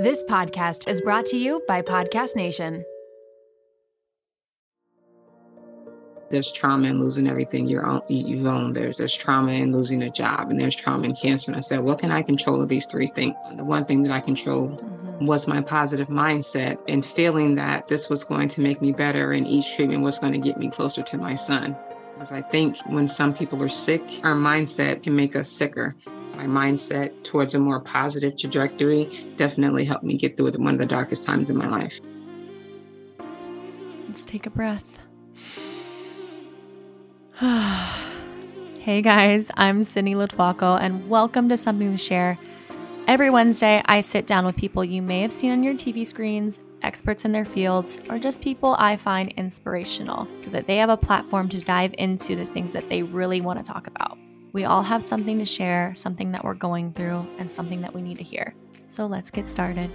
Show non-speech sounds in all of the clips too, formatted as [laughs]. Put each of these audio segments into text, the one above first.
This podcast is brought to you by Podcast Nation. There's trauma in losing everything you own, you've owned. There's there's trauma in losing a job, and there's trauma in cancer. And I said, what can I control of these three things? The one thing that I controlled mm-hmm. was my positive mindset and feeling that this was going to make me better, and each treatment was going to get me closer to my son. Because I think when some people are sick, our mindset can make us sicker my mindset towards a more positive trajectory definitely helped me get through one of the darkest times in my life. Let's take a breath. [sighs] hey guys, I'm Sydney Lotuaco, and welcome to Something to Share. Every Wednesday, I sit down with people you may have seen on your TV screens, experts in their fields, or just people I find inspirational so that they have a platform to dive into the things that they really want to talk about. We all have something to share, something that we're going through, and something that we need to hear. So let's get started.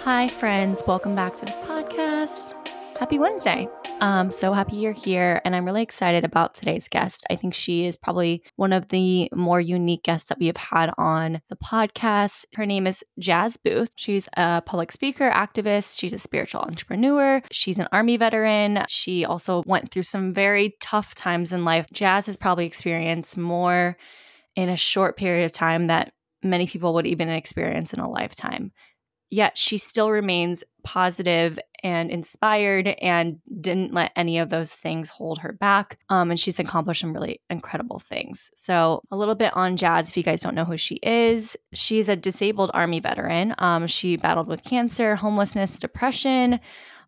Hi, friends. Welcome back to the podcast. Happy Wednesday. I'm so happy you're here, and I'm really excited about today's guest. I think she is probably one of the more unique guests that we have had on the podcast. Her name is Jas Boothe. She's a public speaker, activist, she's a spiritual entrepreneur, she's an Army veteran. She also went through some very tough times in life. Jas has probably experienced more in a short period of time that many people would even experience in a lifetime yet she still remains positive and inspired and didn't let any of those things hold her back. Um, and she's accomplished some really incredible things. So, a little bit on Jas, if you guys don't know who she is, she's a disabled Army veteran. Um, she battled with cancer, homelessness, depression.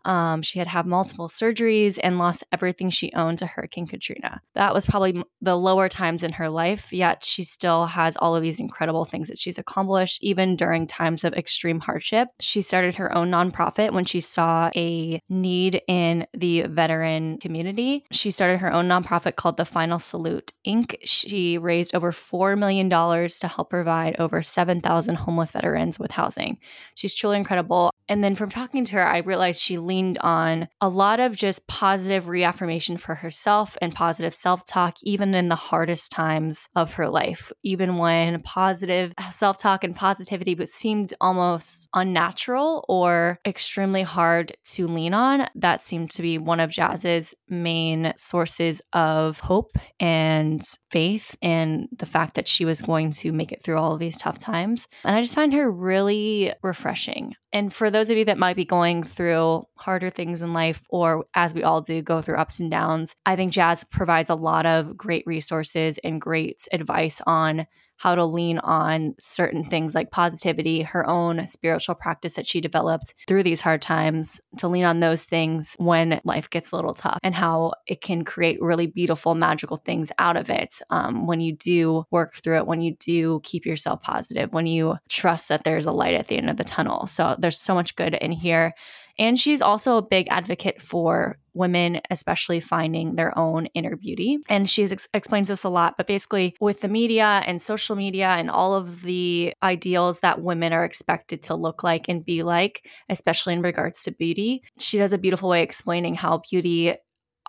Um, she had had multiple surgeries and lost everything she owned to Hurricane Katrina. That was probably the lower times in her life, yet she still has all of these incredible things that she's accomplished, even during times of extreme hardship. She started her own nonprofit when she saw a need in the veteran community. She started her own nonprofit called The Final Salute Inc. She raised over $4 million to help provide over 7,000 homeless veterans with housing. She's truly incredible. And then from talking to her, I realized she leaned on a lot of just positive reaffirmation for herself and positive self talk, even in the hardest times of her life. Even when positive self talk and positivity seemed almost unnatural or extremely hard to lean on, that seemed to be one of Jas's main sources of hope and faith and the fact that she was going to make it through all of these tough times. And I just find her really refreshing. And for those of you that might be going through harder things in life, or as we all do, go through ups and downs, I think Jas provides a lot of great resources and great advice on how to lean on certain things like positivity, her own spiritual practice that she developed through these hard times, to lean on those things when life gets a little tough, and how it can create really beautiful, magical things out of it um, when you do work through it, when you do keep yourself positive, when you trust that there's a light at the end of the tunnel. So there's so much good in here. And she's also a big advocate for women, especially finding their own inner beauty. And she ex- explains this a lot, but basically, with the media and social media and all of the ideals that women are expected to look like and be like, especially in regards to beauty, she does a beautiful way explaining how beauty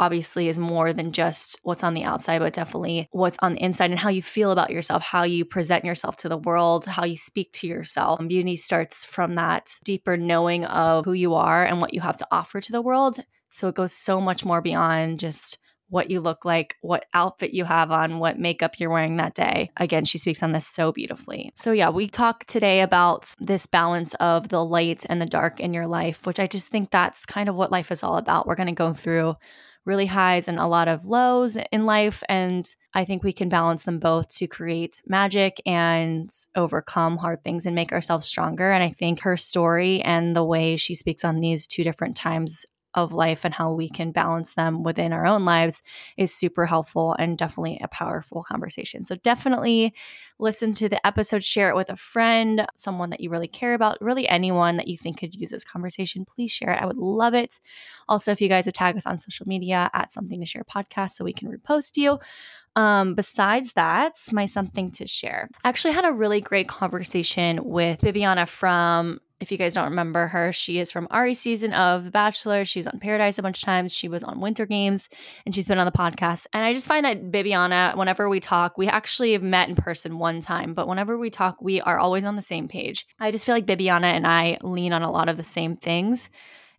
obviously is more than just what's on the outside, but definitely what's on the inside and how you feel about yourself, how you present yourself to the world, how you speak to yourself. Beauty starts from that deeper knowing of who you are and what you have to offer to the world. So it goes so much more beyond just what you look like, what outfit you have on, what makeup you're wearing that day. Again, she speaks on this so beautifully. So, yeah, we talk today about this balance of the light and the dark in your life, which I just think that's kind of what life is all about. We're going to go through really highs and a lot of lows in life. And I think we can balance them both to create magic and overcome hard things and make ourselves stronger. And I think her story and the way she speaks on these two different times of life and how we can balance them within our own lives is super helpful and definitely a powerful conversation. So, definitely listen to the episode, share it with a friend, someone that you really care about, really anyone that you think could use this conversation. Please share it. I would love it. Also, if you guys would tag us on social media at something to share podcast so we can repost you. Um, besides that, my something to share. I actually had a really great conversation with Bibiana from If you guys don't remember her, she is from Ari's season of The Bachelor. She's on Paradise a bunch of times. She was on Winter Games and she's been on the podcast. And I just find that Bibiana, whenever we talk, we actually have met in person one time, but whenever we talk, we are always on the same page. I just feel like Bibiana and I lean on a lot of the same things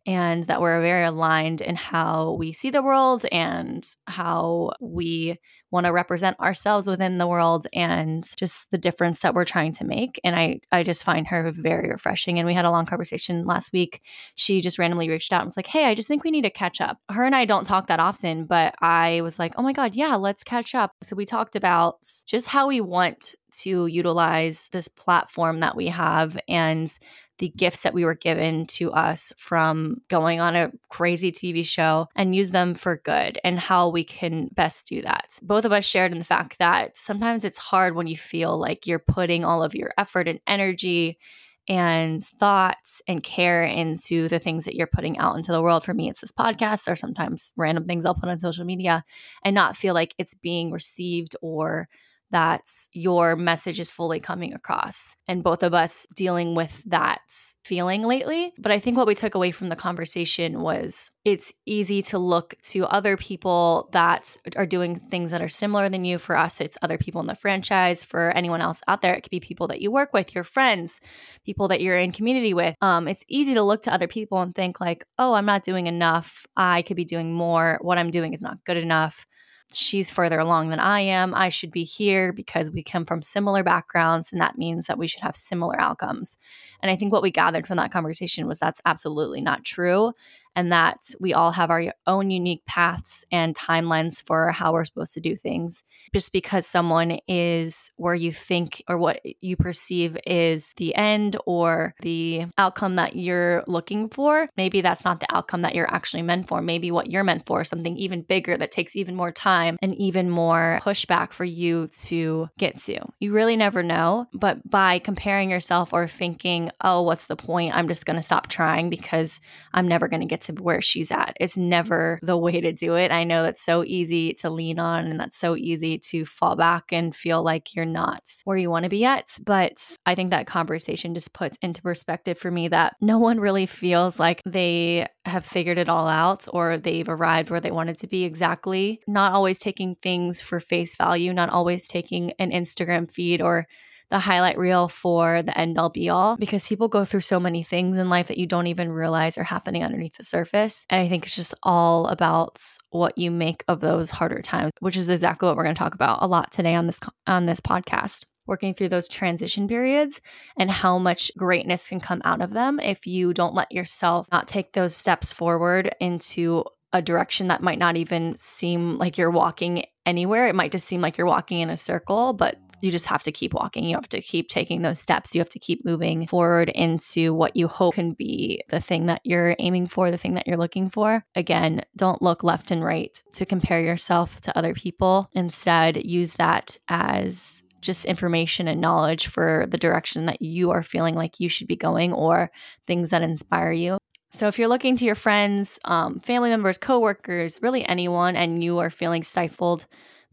and that we're very aligned in how we see the world and how we want to represent ourselves within the world and just the difference that we're trying to make. And i i just find her very refreshing. And we had a long conversation last week. She just randomly reached out and was like hey i just think we need to catch up. Her and i don't talk that often but i was like oh my god yeah let's catch up. So we talked about just how we want to utilize this platform that we have and the gifts that we were given to us from going on a crazy TV show and use them for good and how we can best do that. Both of us shared in the fact that sometimes it's hard when you feel like you're putting all of your effort and energy and thoughts and care into the things that you're putting out into the world. For me, it's this podcast or sometimes random things I'll put on social media and not feel like it's being received or that your message is fully coming across. And both of us dealing with that feeling lately. But I think what we took away from the conversation was it's easy to look to other people that are doing things that are similar than you. For us, it's other people in the franchise. For anyone else out there, it could be people that you work with, your friends, people that you're in community with. Um, it's easy to look to other people and think, like, oh, I'm not doing enough. I could be doing more. What I'm doing is not good enough she's further along than I am. I should be here because we come from similar backgrounds, and that means that we should have similar outcomes. And I think what we gathered from that conversation was that's absolutely not true and that we all have our own unique paths and timelines for how we're supposed to do things. Just because someone is where you think or what you perceive is the end or the outcome that you're looking for, maybe that's not the outcome that you're actually meant for. Maybe what you're meant for, something even bigger that takes even more time and even more pushback for you to get to. You really never know. But by comparing yourself or thinking, oh, what's the point? I'm just going to stop trying because I'm never going to get to where she's at. It's never the way to do it. I know that's so easy to lean on and that's so easy to fall back and feel like you're not where you want to be yet. But I think that conversation just puts into perspective for me that no one really feels like they have figured it all out or they've arrived where they wanted to be exactly. Not always taking things for face value, not always taking an Instagram feed or the highlight reel for the end all be all because people go through so many things in life that you don't even realize are happening underneath the surface. And I think it's just all about what you make of those harder times, which is exactly what we're going to talk about a lot today on this on this podcast working through those transition periods and how much greatness can come out of them if you don't let yourself not take those steps forward into a direction that might not even seem like you're walking anywhere. It might just seem like you're walking in a circle, but you just have to keep walking. You have to keep taking those steps. You have to keep moving forward into what you hope can be the thing that you're aiming for, the thing that you're looking for. Again, don't look left and right to compare yourself to other people. Instead, use that as just information and knowledge for the direction that you are feeling like you should be going or things that inspire you. So, if you're looking to your friends, um, family members, coworkers, really anyone, and you are feeling stifled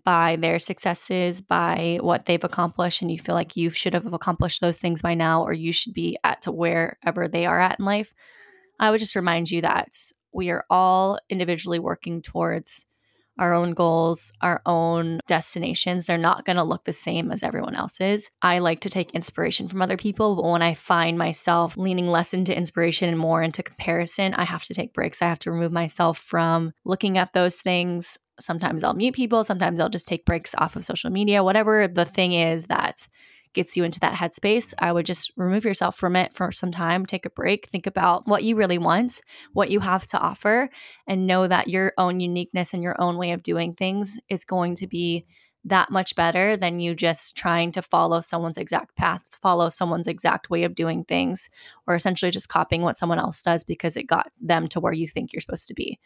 by their successes, by what they've accomplished, and you feel like you should have accomplished those things by now, or you should be at to wherever they are at in life, I would just remind you that we are all individually working towards our own goals, our own destinations. They're not going to look the same as everyone else's. I like to take inspiration from other people, but when I find myself leaning less into inspiration and more into comparison, I have to take breaks. I have to remove myself from looking at those things. Sometimes I'll mute people, sometimes I'll just take breaks off of social media, whatever the thing is that gets you into that headspace, I would just remove yourself from it for some time, take a break, think about what you really want, what you have to offer, and know that your own uniqueness and your own way of doing things is going to be that much better than you just trying to follow someone's exact path, follow someone's exact way of doing things, or essentially just copying what someone else does because it got them to where you think you're supposed to be.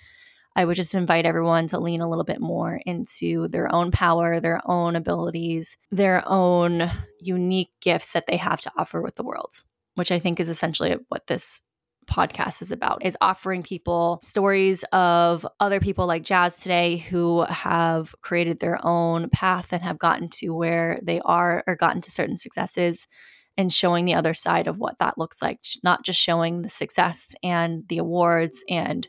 I would just invite everyone to lean a little bit more into their own power, their own abilities, their own unique gifts that they have to offer with the world, which I think is essentially what this podcast is about is offering people stories of other people like Jas today who have created their own path and have gotten to where they are or gotten to certain successes and showing the other side of what that looks like, not just showing the success and the awards and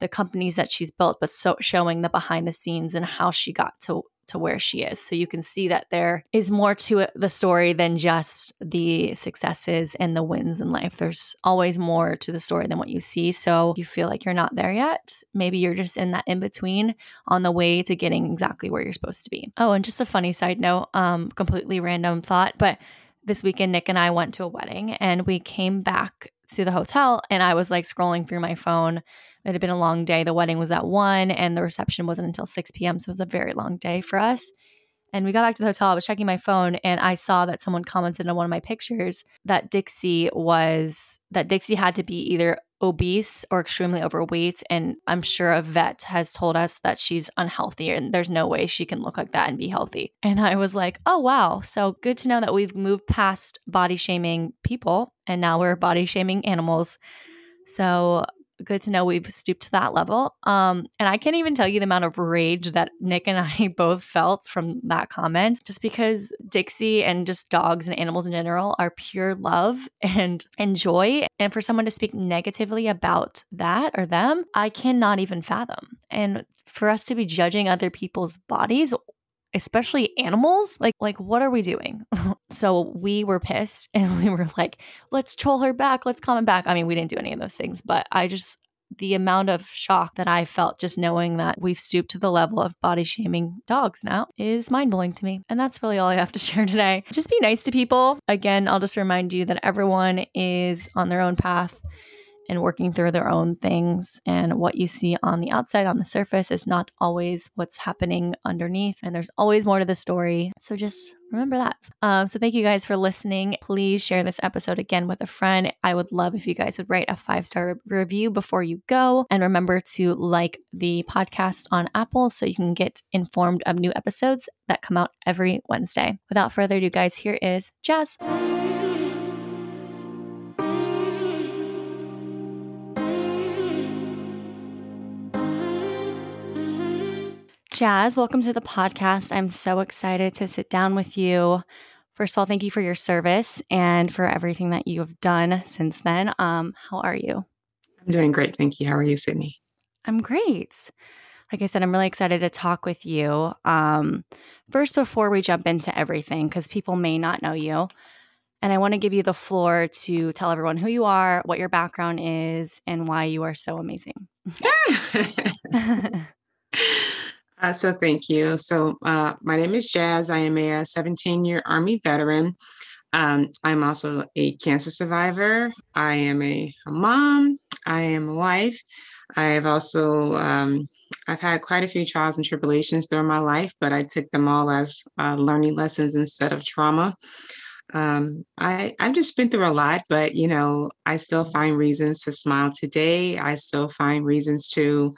the companies that she's built, but so showing the behind the scenes and how she got to to where she is. So you can see that there is more to it, the story than just the successes and the wins in life. There's always more to the story than what you see. So you feel like you're not there yet. Maybe you're just in that in between on the way to getting exactly where you're supposed to be. Oh, and just a funny side note, um, completely random thought, but this weekend, Nick and I went to a wedding and we came back to the hotel and I was like scrolling through my phone it had been a long day. The wedding was at one and the reception wasn't until 6 p.m. So it was a very long day for us. And we got back to the hotel. I was checking my phone and I saw that someone commented on one of my pictures that Dixie was, that Dixie had to be either obese or extremely overweight. And I'm sure a vet has told us that she's unhealthy and there's no way she can look like that and be healthy. And I was like, oh, wow. So good to know that we've moved past body shaming people and now we're body shaming animals. So good to know we've stooped to that level. Um, and I can't even tell you the amount of rage that Nick and [laughs] I both felt from that comment, just because Dixie and just dogs and animals in general are pure love [laughs] and, and joy. And for someone to speak negatively about that or them, I cannot even fathom. And for us to be judging other people's bodies especially animals like like what are we doing? [laughs] So we were pissed [laughs] and we were like let's troll her back let's comment back. I mean we didn't do any of those things but i just the amount of shock that i felt just knowing that we've stooped to the level of body shaming dogs now is mind-blowing to me and that's really all i have to [laughs] share today. Just be nice to people. Again i'll just remind you that everyone is on their own path and working through their own things. And what you see on the outside, on the surface, is not always what's happening underneath. And there's always more to the story. So just remember that. Um, so thank you guys for listening. Please share this episode again with a friend. I would love if you guys would write a five star review before you go. And remember to like the podcast on Apple so you can get informed of new episodes that come out every Wednesday. Without further ado, guys, here is Jas. Jas, welcome to the podcast. I'm so excited to sit down with you. First of all, thank you for your service and for everything that you have done since then. Um, how are you? I'm doing great. Thank you. How are you, Sydney? I'm great. Like I said, I'm really excited to talk with you. Um, first, before we jump into everything, because people may not know you, and I want to give you the floor to tell everyone who you are, what your background is, and why you are so amazing. [laughs] [laughs] [laughs] Uh, so thank you. So uh, my name is Jas. I am a 17 year Army veteran. Um, I'm also a cancer survivor. I am a, a, mom. I am a wife. I have also um, I've had quite a few trials and tribulations through my life, but I took them all as uh, learning lessons instead of trauma. Um, I I've just been through a lot, but you know I still find reasons to smile today. I still find reasons to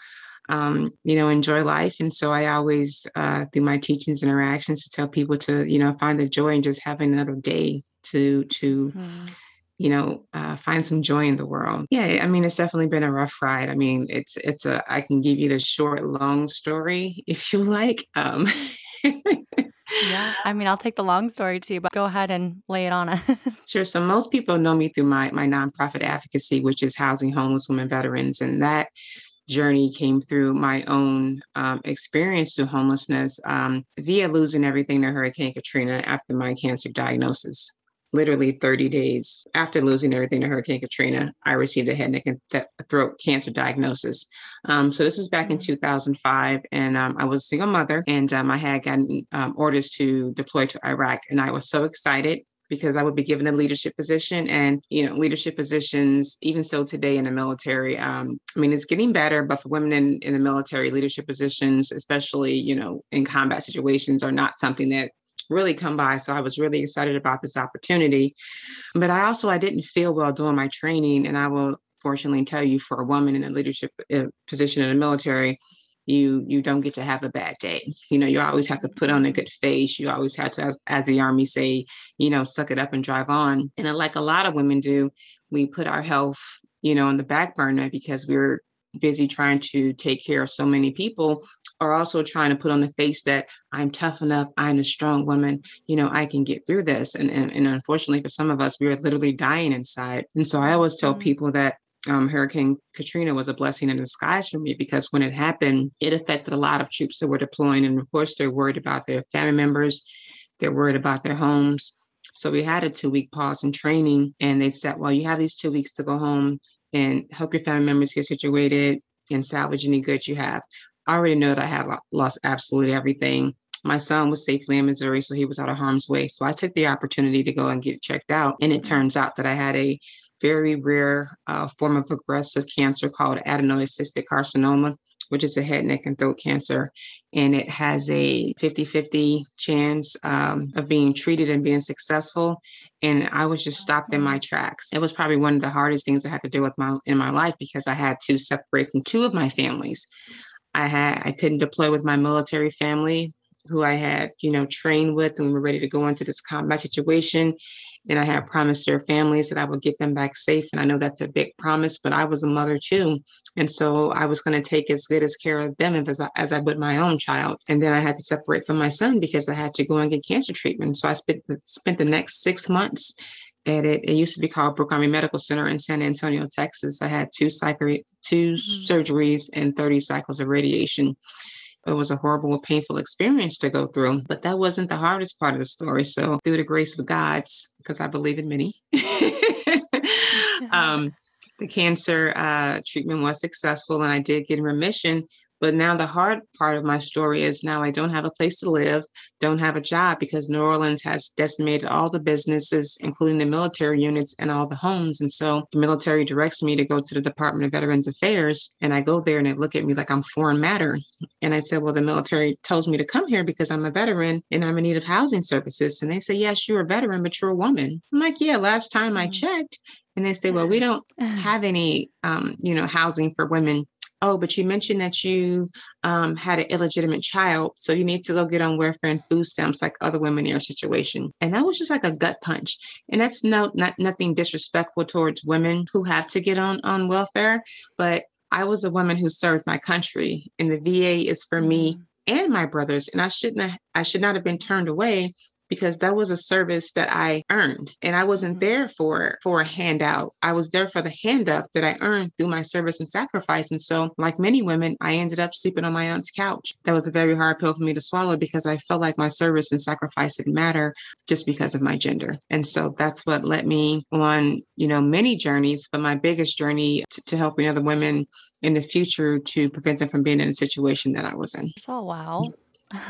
um, you know, enjoy life. And so I always, uh, through my teachings and interactions, to tell people to, you know, find the joy in just having another day to, to, mm. you know, uh, find some joy in the world. Yeah, I mean, it's definitely been a rough ride. I mean, it's, it's a, I can give you the short, long story [laughs] if you like. Um, yeah [laughs] i mean i'll take the long story too but go ahead and lay it on us [laughs] sure so most people know me through my my nonprofit advocacy which is housing homeless women veterans and that journey came through my own um, experience through homelessness um, via losing everything to Hurricane Katrina after my cancer diagnosis. Literally 30 days after losing everything to Hurricane Katrina, I received a head, neck, and th- throat cancer diagnosis. Um, so this is back in mm-hmm. 2005, and um, I was a single mother, and um, I had gotten um, orders to deploy to Iraq, and I was so excited because I would be given a leadership position. And, you know, leadership positions, even still today in the military, um, I mean, it's getting better, but for women in, in the military, leadership positions, especially, you know, in combat situations, are not something that really come by. So i was really excited about this opportunity. But i also i didn't feel well doing my training. And i will fortunately tell you for a woman in a leadership uh, position in the military you you don't get to have a bad day you know you always have to put on a good face you always have to as, as the army say you know suck it up and drive on and like a lot of women do we put our health you know on the back burner because we're busy trying to take care of so many people are also trying to put on the face that I'm tough enough, I'm a strong woman, you know, I can get through this. And, and, and unfortunately for some of us, we are literally dying inside. And so I always tell mm-hmm. people that um, Hurricane Katrina was a blessing in disguise for me because when it happened, it affected a lot of troops that were deploying. And of course, they're worried about their family members, they're worried about their homes. So we had a two week pause in training, and they said, Well, you have these two weeks to go home and help your family members get situated and salvage any goods you have. I already know that I had lost absolutely everything. My son was safely in Missouri, so he was out of harm's way. So I took the opportunity to go and get checked out. And it turns out that I had a very rare uh, form of aggressive cancer called adenoid cystic carcinoma, which is a head, neck, and throat cancer. And it has a 50 50 chance um, of being treated and being successful. And I was just stopped in my tracks. It was probably one of the hardest things I had to deal with my, in my life because I had to separate from two of my families. I had I couldn't deploy with my military family who I had, you know, trained with and we were ready to go into this combat situation. And I had promised their families that I would get them back safe. And I know that's a big promise, but I was a mother too. And so I was going to take as good as care of them as I, as I would my own child. And then I had to separate from my son because I had to go and get cancer treatment. So I spent the, spent the next six months at it. It used to be called Brooke Army Medical Center in San Antonio, Texas. I had two psych- 2 mm-hmm. surgeries and 30 cycles of radiation. It was a horrible, painful experience to go through, but that wasn't the hardest part of the story. So, through the grace of God's, because I believe in many, [laughs] [laughs] um, the cancer uh, treatment was successful and I did get in remission. But now the hard part of my story is now I don't have a place to live, don't have a job because New Orleans has decimated all the businesses, including the military units and all the homes. And so the military directs me to go to the Department of Veterans Affairs. And I go there and they look at me like I'm foreign matter. And I said, Well, the military tells me to come here because I'm a veteran and I'm in need of housing services. And they say, Yes, you're a veteran, but you're a woman. I'm like, Yeah, last time I mm. checked. And they say, well, we don't [sighs] have any, um, you know, housing for women oh, but you mentioned that you um, had an illegitimate child, so you need to go get on welfare and food stamps like other women in your situation. And that was just like a gut punch. And that's no not nothing disrespectful towards women who have to get on on welfare, but I was a woman who served my country, and the VA is for me mm. and my brothers, and I shouldn't have, I should not have been turned away because that was a service that I earned and I wasn't mm-hmm. there for for a handout. I was there for the hand up that I earned through my service and sacrifice. And so, like many women, I ended up sleeping on my aunt's couch. That was a very hard pill for me to swallow because I felt like my service and sacrifice didn't matter just because of my gender. And so that's what led me on, you know, many journeys, but my biggest journey to, to helping other women in the future to prevent them from being in a situation that I was in. Oh wow. [laughs]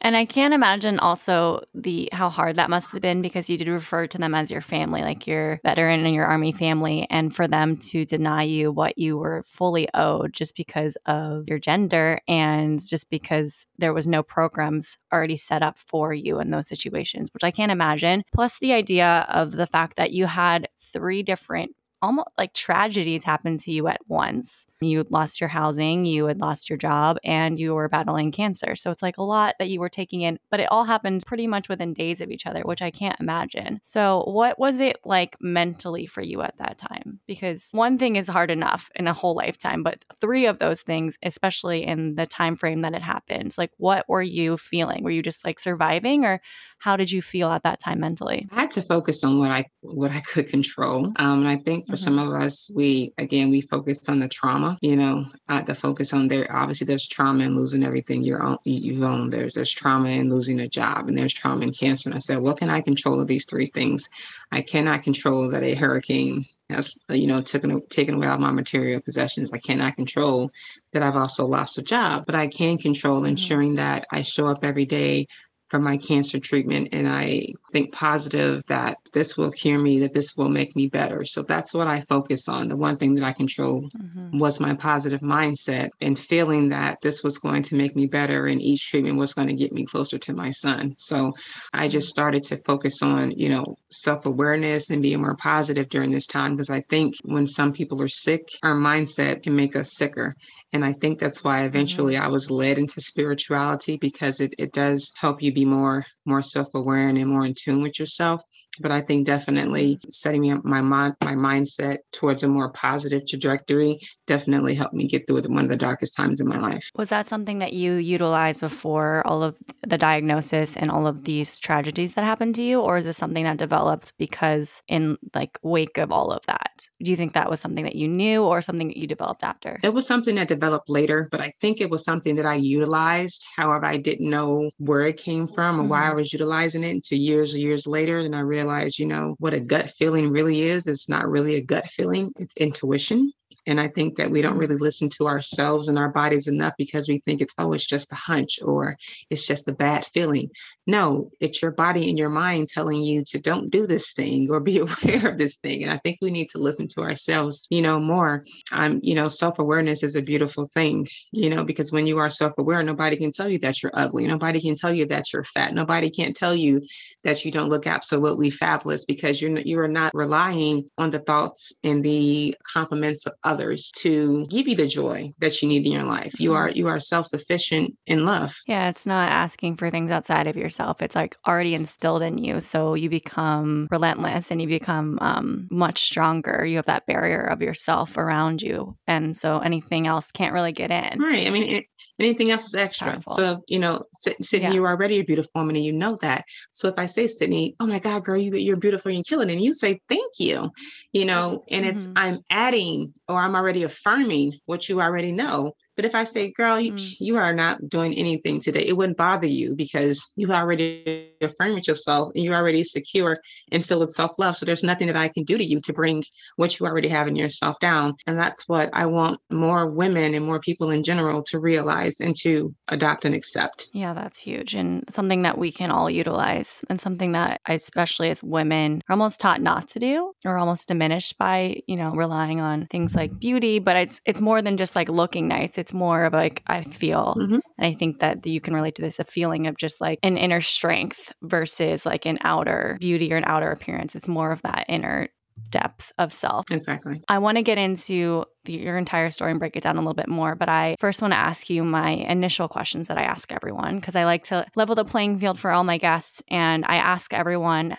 And I can't imagine also the how hard that must have been because you did refer to them as your family, like your veteran and your army family, and for them to deny you what you were fully owed just because of your gender and just because there was no programs already set up for you in those situations, which I can't imagine. Plus the idea of the fact that you had three different almost like tragedies happened to you at once. You lost your housing, you had lost your job, and you were battling cancer. So it's like a lot that you were taking in, but it all happened pretty much within days of each other, which I can't imagine. So, what was it like mentally for you at that time? Because one thing is hard enough in a whole lifetime, but three of those things, especially in the time frame that it happens, like what were you feeling? Were you just like surviving or how did you feel at that time mentally? I had to focus on what I what I could control. Um, and I think for mm-hmm. some of us, we again we focused on the trauma. You know, uh, the focus on there. Obviously, there's trauma in losing everything you own. You own. There's there's trauma in losing a job, and there's trauma in cancer. And I said, what can I control of these three things? I cannot control that a hurricane has you know taken taken away all my material possessions. I cannot control that I've also lost a job, but I can control mm-hmm. ensuring that I show up every day from my cancer treatment and I think positive that this will cure me, that this will make me better. So that's what I focus on. The one thing that I controlled mm-hmm. was my positive mindset and feeling that this was going to make me better and each treatment was going to get me closer to my son. So I just started to focus on, you know, self-awareness and being more positive during this time because I think when some people are sick, our mindset can make us sicker. And I think that's why mm-hmm. eventually I was led into spirituality because it, it does help you be more more self-aware and more in tune with yourself. but I think definitely setting my mind, my mindset towards a more positive trajectory definitely helped me get through one of the darkest times in my life. Was that something that you utilized before all of the diagnosis and all of these tragedies that happened to you, or is this something that developed because in like wake of all of that? Do you think that was something that you knew or something that you developed after? It was something that developed later, but I think it was something that I utilized. However, I didn't know where it came from or mm-hmm. why I mm-hmm. was utilizing it until years and years later. And I realized, you know, what a gut feeling really is. It's not really a gut feeling, it's intuition. And I think that we don't really listen to ourselves and our bodies enough because we think it's, oh, it's just a hunch or it's just a bad feeling. No, it's your body and your mind telling you to don't do this thing or be [laughs] aware of this thing. And I think we need to listen to ourselves, you know, more. Um, you know, self-awareness is a beautiful thing, you know, because when you are self-aware, nobody can tell you that you're ugly. Nobody can tell you that you're fat. Nobody can't tell you that you don't look absolutely fabulous because you're you are not relying on the thoughts and the compliments of others to give you the joy that you need in your life. You are you are self-sufficient in love. Yeah, it's not asking for things outside of yourself. It's like already instilled in you. So you become relentless and you become um, much stronger. You have that barrier of yourself around you. And so anything else can't really get in. Right. I mean, it, anything else is extra. So, you know, Sydney, yeah. you're already a beautiful woman and you know that. So if I say, Sydney, oh my God, girl, you, you're beautiful, you're killing it. And you say, thank you, you know, and mm-hmm. it's, I'm adding or I'm already affirming what you already know. But if I say, girl, you, mm. you are not doing anything today, it wouldn't bother you because you already affirmed yourself and you're already secure and filled with self love. So there's nothing that I can do to you to bring what you already have in yourself down. And that's what I want more women and more people in general to realize and to adopt and accept. Yeah, that's huge and something that we can all utilize and something that, especially as women, are almost taught not to do or almost diminished by, you know, relying on things like beauty. But it's it's more than just like looking nice. It's it's more of like I feel. Mm-hmm. And I think that you can relate to this a feeling of just like an inner strength versus like an outer beauty or an outer appearance. It's more of that inner depth of self. Exactly. I want to get into the, your entire story and break it down a little bit more, but I first want to ask you my initial questions that I ask everyone because I like to level the playing field for all my guests. And I ask everyone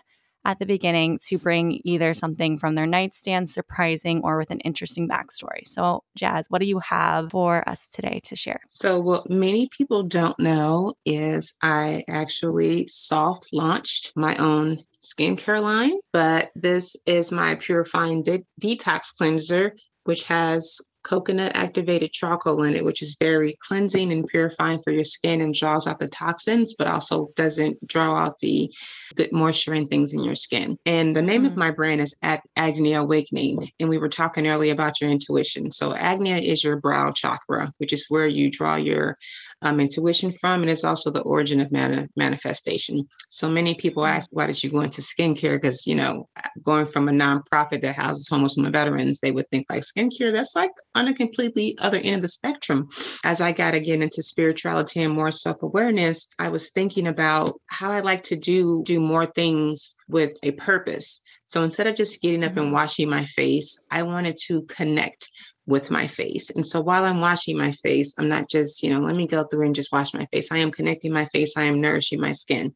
at the beginning to bring either something from their nightstand surprising or with an interesting backstory. So, Jas, what do you have for us today to share? So, what many people don't know is I actually soft launched my own skincare line, but this is my purifying de- detox cleanser which has coconut activated charcoal in it, which is very cleansing and purifying for your skin and draws out the toxins, but also doesn't draw out the good moisture and things in your skin. And the name mm-hmm. of my brand is Ag- Ajna Awakening. And we were talking earlier about your intuition. So Ajna is your brow chakra, which is where you draw your um, intuition from, and it's also the origin of mani- manifestation. So many people mm. ask, why did you go into skincare? Because, you know, going from a nonprofit that houses homeless women veterans, they would think like skincare, that's like on a completely other end of the spectrum. As I got again into spirituality and more self awareness, I was thinking about how I like to do do more things with a purpose. So instead of just getting up and mm-hmm. washing my face, I wanted to connect with my face. And so while I'm washing my face, I'm not just, you know, let me go through and just wash my face. I am connecting my face, I am nourishing my skin.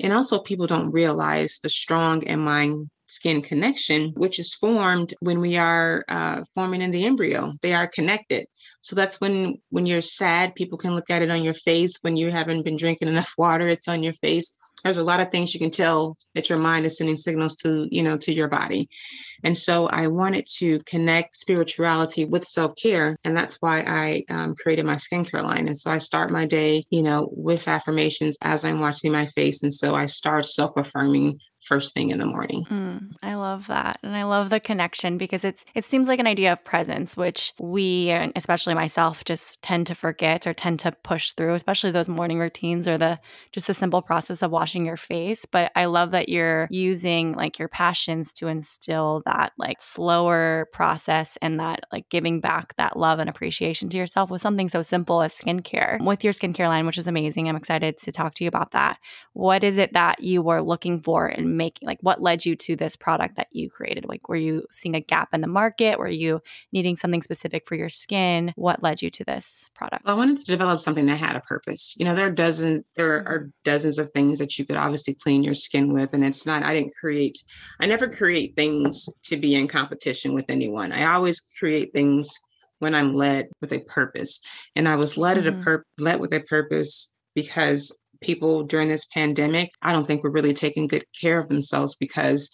And also, people don't realize the strong and mind skin connection, which is formed when we are uh, forming in the embryo. They are connected. So that's when when you're sad, people can look at it on your face. When you haven't been drinking enough water, it's on your face there's a lot of things you can tell that your mind is sending signals to you know to your body. And so i wanted to connect spirituality with self-care and that's why i um, created my skincare line. And so i start my day you know with affirmations as i'm washing my face. And so i start self-affirming first thing in the morning. Mm, I love that. And I love the connection because it's it seems like an idea of presence which we and especially myself just tend to forget or tend to push through, especially those morning routines or the just the simple process of washing your face, but I love that you're using like your passions to instill that like slower process and that like giving back that love and appreciation to yourself with something so simple as skincare. With your skincare line, which is amazing. I'm excited to talk to you about that. What is it that you were looking for in making like what led you to this product that you created like were you seeing a gap in the market were you needing something specific for your skin what led you to this product well, i wanted to develop something that had a purpose you know there are dozen there are mm-hmm. dozens of things that you could obviously clean your skin with and it's not i didn't create i never create things to be in competition with anyone i always create things when i'm led with a purpose and i was led mm-hmm. at a mm-hmm. pur- led with a purpose because people during this pandemic, I don't think were really taking good care of themselves because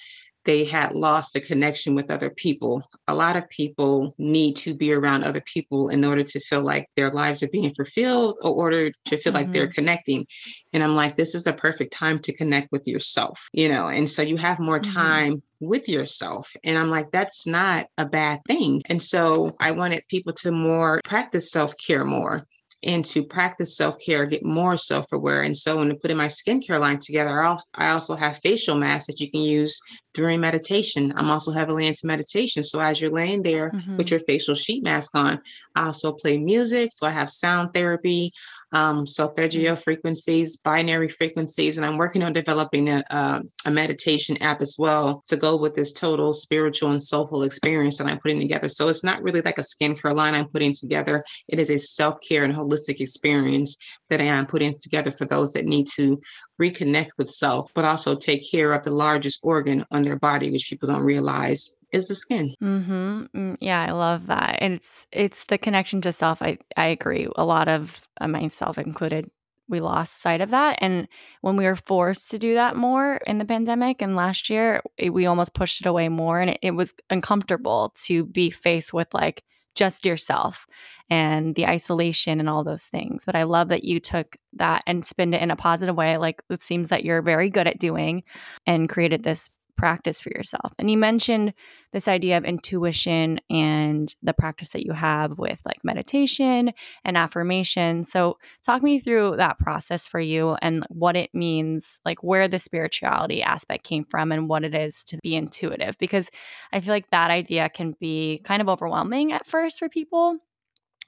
they had lost the connection with other people. A lot of people need to be around other people in order to feel like their lives are being fulfilled or order to feel mm-hmm. like they're mm-hmm. connecting. And I'm like, this is a perfect time to connect with yourself, you know? And so you have more mm-hmm. time mm-hmm. with yourself. And I'm like, that's not a bad thing. And so I wanted people to more practice self care more and to practice self-care, get more self-aware. And so when I put in my skincare line together, I also have facial masks that you can use during meditation. I'm also heavily into meditation. So as you're laying there mm-hmm. with your facial sheet mask on, I also play music. So I have sound therapy, um, solfeggio frequencies, binary frequencies, and I'm working on developing a, a, a, meditation app as well to go with this total spiritual and soulful experience that I'm putting together. So it's not really like a skincare line I'm putting together. It is a self-care and holistic experience that I am putting together for those that need to reconnect with self, but also take care of the largest organ on their body, which people don't realize is the skin. Mm-hmm. Mm, yeah, I love that. And it's it's the connection to self. I I agree. A lot of uh, myself included, we lost sight of that. And when we were forced to do that more in the pandemic and last year, it, we almost pushed it away more, and it, it was uncomfortable to be faced with like just yourself and the isolation and all those things. But I love that you took that and spin it in a positive way, like it seems that you're very good at doing, and created this practice for yourself. And you mentioned this idea of intuition and the practice that you have with like meditation and affirmation. So, talk me through that process for you and what it means, like where the spirituality aspect came from and what it is to be intuitive, because I feel like that idea can be kind of overwhelming at first for people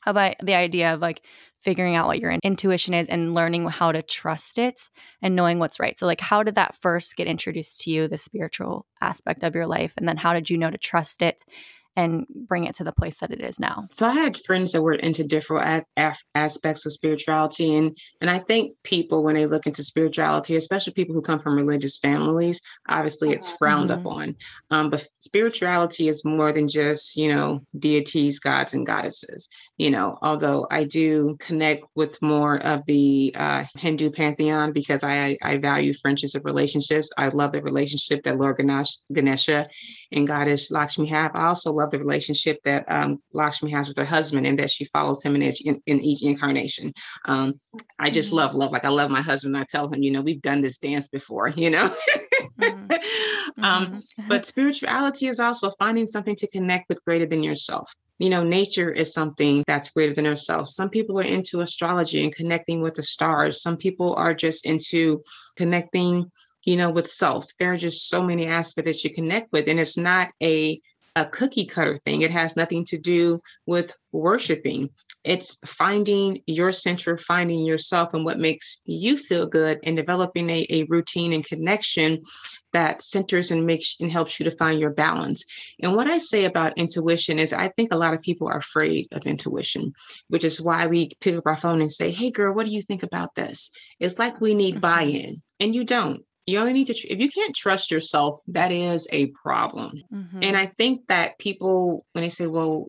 uh, about the idea of like figuring out what your intuition is and learning how to trust it and knowing what's right. So, like, how did that first get introduced to you, the spiritual aspect of your life? And then how did you know to trust it and bring it to the place that it is now? So I had friends that were into different aspects of spirituality, and and I think people when they look into spirituality, especially people who come from religious families, obviously it's frowned mm-hmm. upon. Um, but spirituality is more than just you know deities, gods, and goddesses. You know, although I do connect with more of the uh, Hindu pantheon because I I value friendships of relationships. I love the relationship that Lord Ganesh, Ganesha and Goddess Lakshmi have. I also love the relationship that um, Lakshmi has with her husband and that she follows him in each, in, in each incarnation. Um, I just mm-hmm. love love. Like I love my husband. I tell him, you know, we've done this dance before, [laughs] you know. mm-hmm. um, mm-hmm. but spirituality is also finding something to connect with greater than yourself you know, nature is something that's greater than ourselves. Some people are into astrology and connecting with the stars. Some people are just into connecting, you know, with self. There are just so many aspects that you connect with. And it's not a a cookie cutter thing. It has nothing to do with worshiping. It's finding your center, finding yourself and what makes you feel good and developing a, a routine and connection that centers and makes and helps you to find your balance. And what I say about intuition is I think a lot of people are afraid of intuition, which is why we pick up our phone and say, Hey girl, what do you think about this? It's like we need mm-hmm. buy-in. And you don't you only need to if you can't trust yourself that is a problem mm-hmm. and i think that people when they say well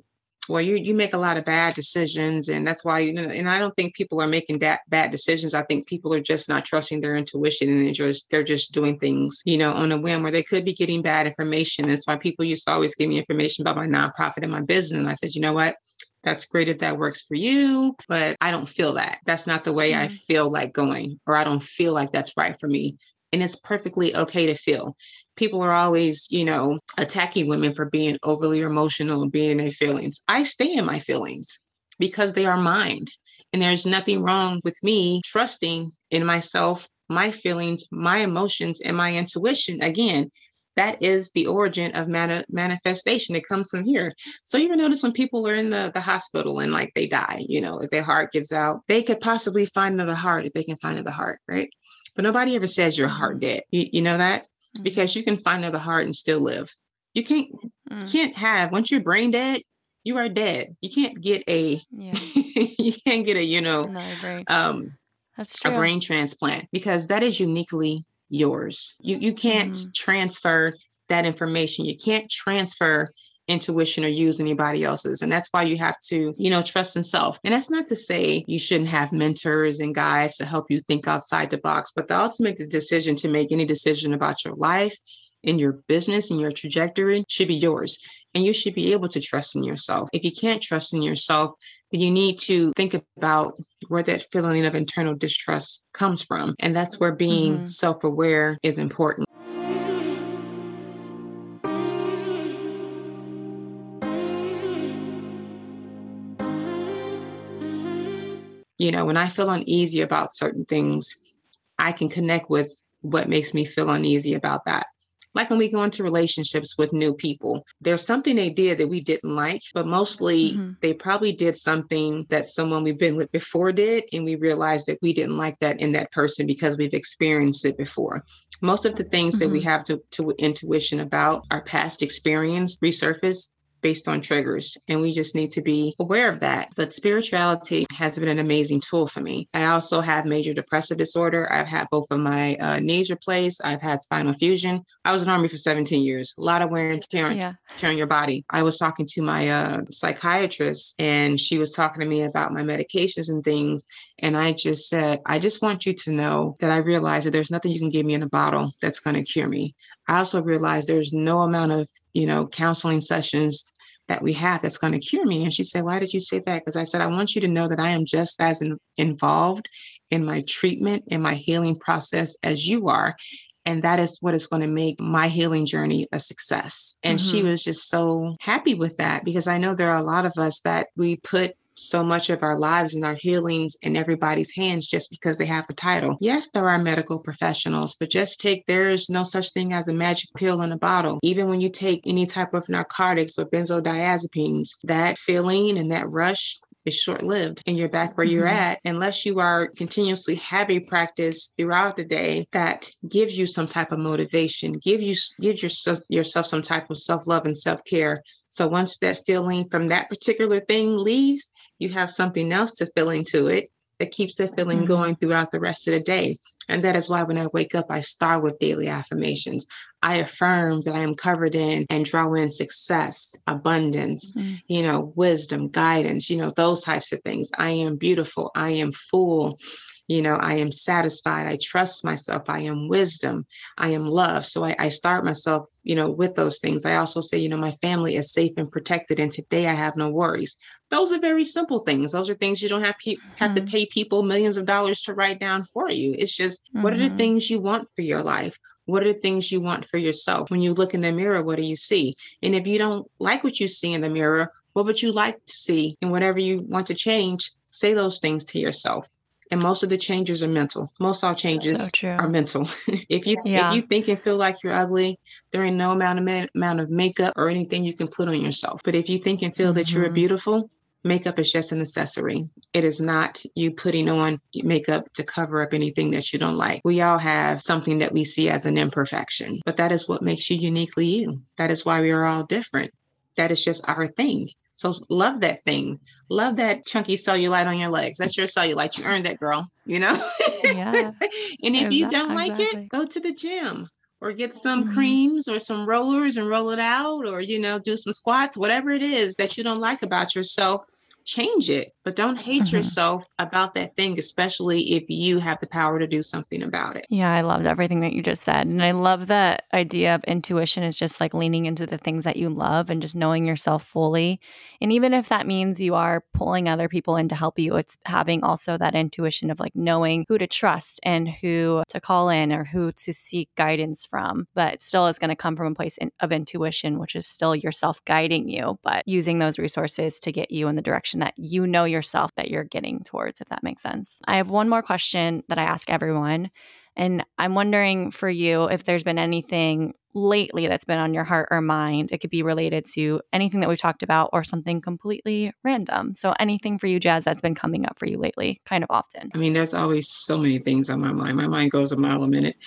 well you you make a lot of bad decisions and that's why you know and i don't think people are making that bad decisions i think people are just not trusting their intuition and they're just they're just doing things you know on a whim where they could be getting bad information that's why people used to always give me information about my nonprofit and my business and i said you know what that's great if that works for you, but I don't feel that. That's not the way mm-hmm. I feel like going, or I don't feel like that's right for me and it's perfectly okay to feel. People are always, you know, attacking women for being overly emotional and being in their feelings. I stay in my feelings because they are mine. And there's nothing wrong with me trusting in myself, my feelings, my emotions, and my intuition. Again, that is the origin of mani- manifestation. It comes from here. So you ever notice when people are in the, the hospital and like they die, you know, if their heart gives out, they could possibly find another heart if they can find another heart, right? But nobody ever says your heart dead. You, you know that? mm. because you can find another heart and still live. You can't mm. can't have once you're brain dead, you are dead. You can't get a yeah. [laughs] you can't get a, you know, no, um that's true. a brain transplant because that is uniquely yours. You you can't mm. transfer that information. You can't transfer intuition or use anybody else's. And that's why you have to, you know, trust in self. And that's not to say you shouldn't have mentors and guides to help you think outside the box, but the ultimate decision to make any decision about your life in your business and your trajectory should be yours. And you should be able to trust in yourself. If you can't trust in yourself, then you need to think about where that feeling of internal distrust comes from. And that's where being mm-hmm. self aware is important. You know, when I feel uneasy about certain things, I can connect with what makes me feel uneasy about that. Like when we go into relationships with new people, there's something they did that we didn't like, but mostly mm-hmm. they probably did something that someone we've been with before did. And we realized that we didn't like that in that person because we've experienced it before. Most of the things mm-hmm. that we mm-hmm. have to, to intuition about our past experience resurface based on triggers. And we just need to be aware of that. But spirituality has been an amazing tool for me. I also have major depressive disorder. I've had both of my uh, knees replaced. I've had spinal fusion. I was in Army for 17 years. A lot of wear and tear, yeah. your body. I was talking to my uh, psychiatrist and she was talking to me about my medications and things. And I just said, I just want you to know that I realize that there's nothing you can give me in a bottle that's going to cure me. I also realized there's no amount of, you know, counseling sessions that we have that's going to cure me. And she said, Why did you say that? Because I said, I want you to know that I am just as in, involved in my treatment and my healing process as you are. And that is what is going to make my healing journey a success. And mm-hmm. she was just so happy with that because I know there are a lot of us that we put so much of our lives and our healings in everybody's hands just because they have a title. Yes, there are medical professionals, but just take there's no such thing as a magic pill in a bottle. Even when you take any type of narcotics or benzodiazepines, that feeling and that rush is short lived and you're back where mm-hmm. you're at unless you are continuously having practice throughout the day that gives you some type of motivation, give you give yourself yourself some type of self-love and self-care. So once that feeling from that particular thing leaves, you have something else to fill into it that keeps the feeling mm-hmm. going throughout the rest of the day. And that is why when I wake up, I start with daily affirmations. I affirm that I am covered in and draw in success, abundance, mm-hmm. you know, wisdom, guidance, you know, those types of things. I am beautiful. I am full. You know, I am satisfied. I trust myself. I am wisdom. I am love. So I, I start myself, you know, with those things. I also say, you know, my family is safe and protected. And today I have no worries. Those are very simple things. Those are things you don't have pe- have mm-hmm. to pay people millions of dollars to write down for you. It's just mm-hmm. what are the mm-hmm. things you want for your life? What are the things you want for yourself? When you look in the mirror, what do you see? And if you don't like what you see in the mirror, what would you like to see? And whatever you want to change, say those things to yourself and most of the changes are mental. Most all changes so are mental. [laughs] if you yeah. if you think and feel like you're ugly, there ain't no amount of ma- amount of makeup or anything you can put on yourself. But if you think and feel mm-hmm. that you're mm-hmm. beautiful, makeup is just an accessory. It is not you putting on makeup to cover up anything that you don't like. We all have something that we see as an imperfection, but that is what makes you uniquely you. That is why we are all different. That is just our thing. So love that thing. Love that chunky cellulite on your legs. That's your cellulite. You earned that, girl. You know? Yeah. [laughs] and if you don't like exactly. it, go to the gym or get some mm-hmm. creams or some rollers and roll it out or, you know, do some squats, whatever it is that you don't like about yourself change it, but don't hate mm-hmm. yourself about that thing, especially if you have the power to do something about it. Yeah, I loved everything that you just said. And I love that idea of intuition is just like leaning into the things that you love and just knowing yourself fully. And even if that means you are pulling other people in to help you, it's having also that intuition of like knowing who to trust and who to call in or who to seek guidance from. But it still is going to come from a place in, of intuition, which is still yourself guiding you, but using those resources to get you in the direction direction that you know yourself that you're getting towards, if that makes sense. I have one more question that I ask everyone. And I'm wondering for you if there's been anything lately that's been on your heart or mind. It could be related to anything that we've talked about or something completely random. So, anything for you, Jas, that's been coming up for you lately, kind of often. I mean, there's always so many things on my mind. My mind goes a mile a minute.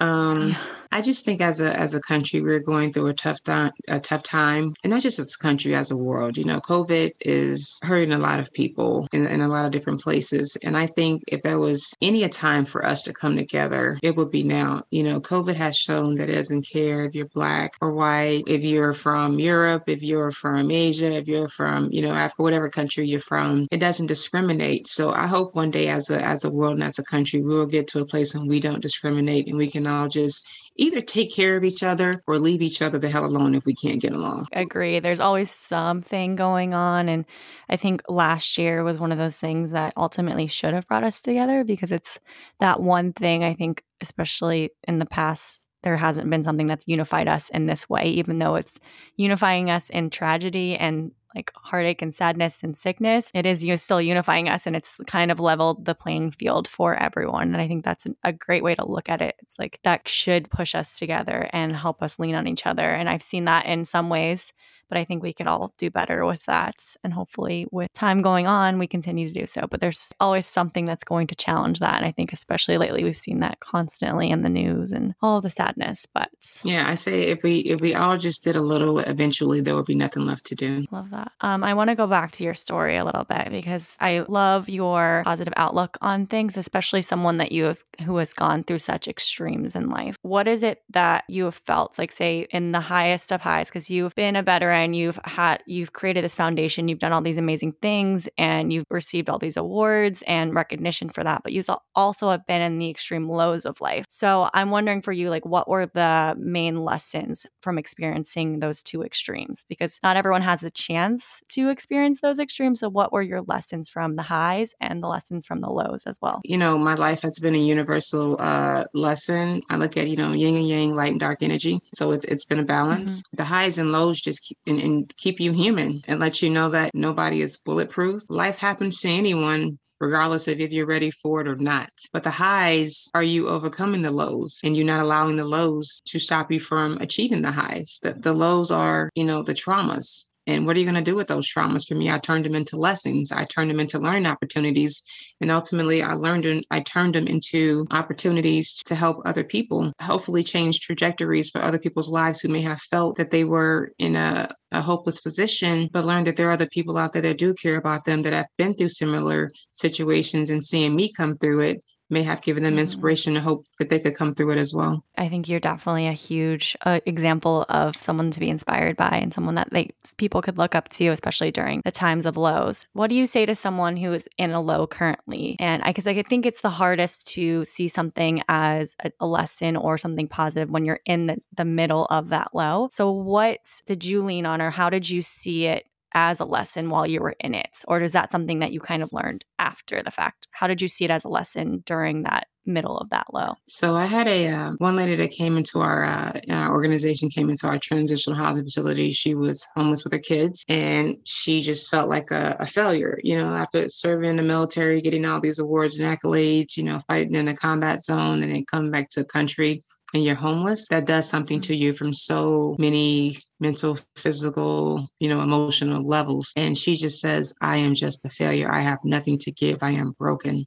Um, I just think as a as a country, we're going through a tough time, a tough time, and not just as a country, as a world. You know, COVID is hurting a lot of people in, in a lot of different places, and I think if there was any a time for us to come together, it would be now. You know, COVID has shown that it doesn't care if you're black or white, if you're from Europe, if you're from Asia, if you're from you know Africa, whatever country you're from, it doesn't discriminate. So I hope one day, as a as a world and as a country, we will get to a place when we don't discriminate and we can all just either take care of each other or leave each other the hell alone if we can't get along. I Agree. There's always something going on. And I think last year was one of those things that ultimately should have brought us together because it's that one thing I think, especially in the past there hasn't been something that's unified us in this way, even though it's unifying us in tragedy and like heartache and sadness and sickness, it is still unifying us and it's kind of leveled the playing field for everyone. And I think that's a great way to look at it. It's like that should push us together and help us lean on each other. And I've seen that in some ways but I think we could all do better with that. And hopefully, with time going on, we continue to do so. But there's always something that's going to challenge that. And I think, especially lately, we've seen that constantly in the news and all the sadness. But yeah, I say if we if we all just did a little, eventually there would be nothing left to do. Love that. Um, I want to go back to your story a little bit because I love your positive outlook on things, especially someone that you have, who has gone through such extremes in life. What is it that you have felt like, say, in the highest of highs? Because you've been a veteran you've had you've created this foundation you've done all these amazing things and you've received all these awards and recognition for that but you've also have been in the extreme lows of life so i'm wondering for you like what were the main lessons from experiencing those two extremes because not everyone has the chance to experience those extremes so what were your lessons from the highs and the lessons from the lows as well you know my life has been a universal uh, lesson i look at you know yin and yang light and dark energy so it's, it's been a balance mm-hmm. the highs and lows just keep, and, and keep you human and let you know that nobody is bulletproof. Life happens to anyone regardless of if you're ready for it or not. But the highs are you overcoming the lows and you're not allowing the lows to stop you from achieving the highs. The, the lows are, you know, the traumas. And what are you going to do with those traumas? For me, I turned them into lessons. I turned them into learning opportunities. And ultimately, I learned and I turned them into opportunities to help other people, hopefully change trajectories for other people's lives who may have felt that they were in a, a hopeless position, but learned that there are other people out there that do care about them that have been through similar situations and seeing me come through it may have given them inspiration and hope that they could come through it as well. I think you're definitely a huge uh, example of someone to be inspired by and someone that they people could look up to, especially during the times of lows. What do you say to someone who is in a low currently? And I because I think it's the hardest to see something as a, a lesson or something positive when you're in the, the middle of that low. So what did you lean on or how did you see it as a lesson while you were in it? Or is that something that you kind of learned after the fact? How did you see it as a lesson during that middle of that low? So I had a uh, one lady that came into our, uh, our organization, came into our transitional housing facility. She was homeless with her kids, and she just felt like a, a failure. You know, after serving in the military, getting all these awards and accolades, you know, fighting in the combat zone, and then coming back to the country and you're homeless, that does something to you from so many mental, physical, you know, emotional levels. And she just says, I am just a failure. I have nothing to give. I am broken.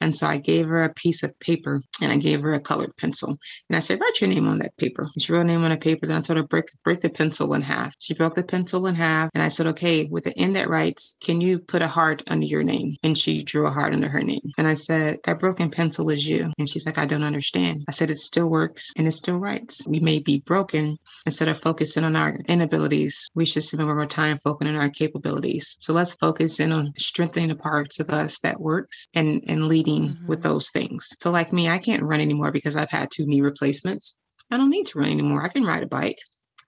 And so I gave her a piece of paper and I gave her a colored pencil. And I said, write your name on that paper. She wrote her name on the paper. Then I told her, break, break the pencil in half. She broke the pencil in half. And I said, okay, with the end that writes, can you put a heart under your name? And she drew a heart under her name. And I said, that broken pencil is you. And she's like, I don't understand. I said, it still works and it still writes. We may be broken instead of focusing on our inabilities. We should spend more time focusing on our capabilities. So let's focus in on strengthening the parts of us that works and, and lead mm-hmm. with those things. So, like me, I can't run anymore because I've had two knee replacements. I don't need to run anymore. I can ride a bike.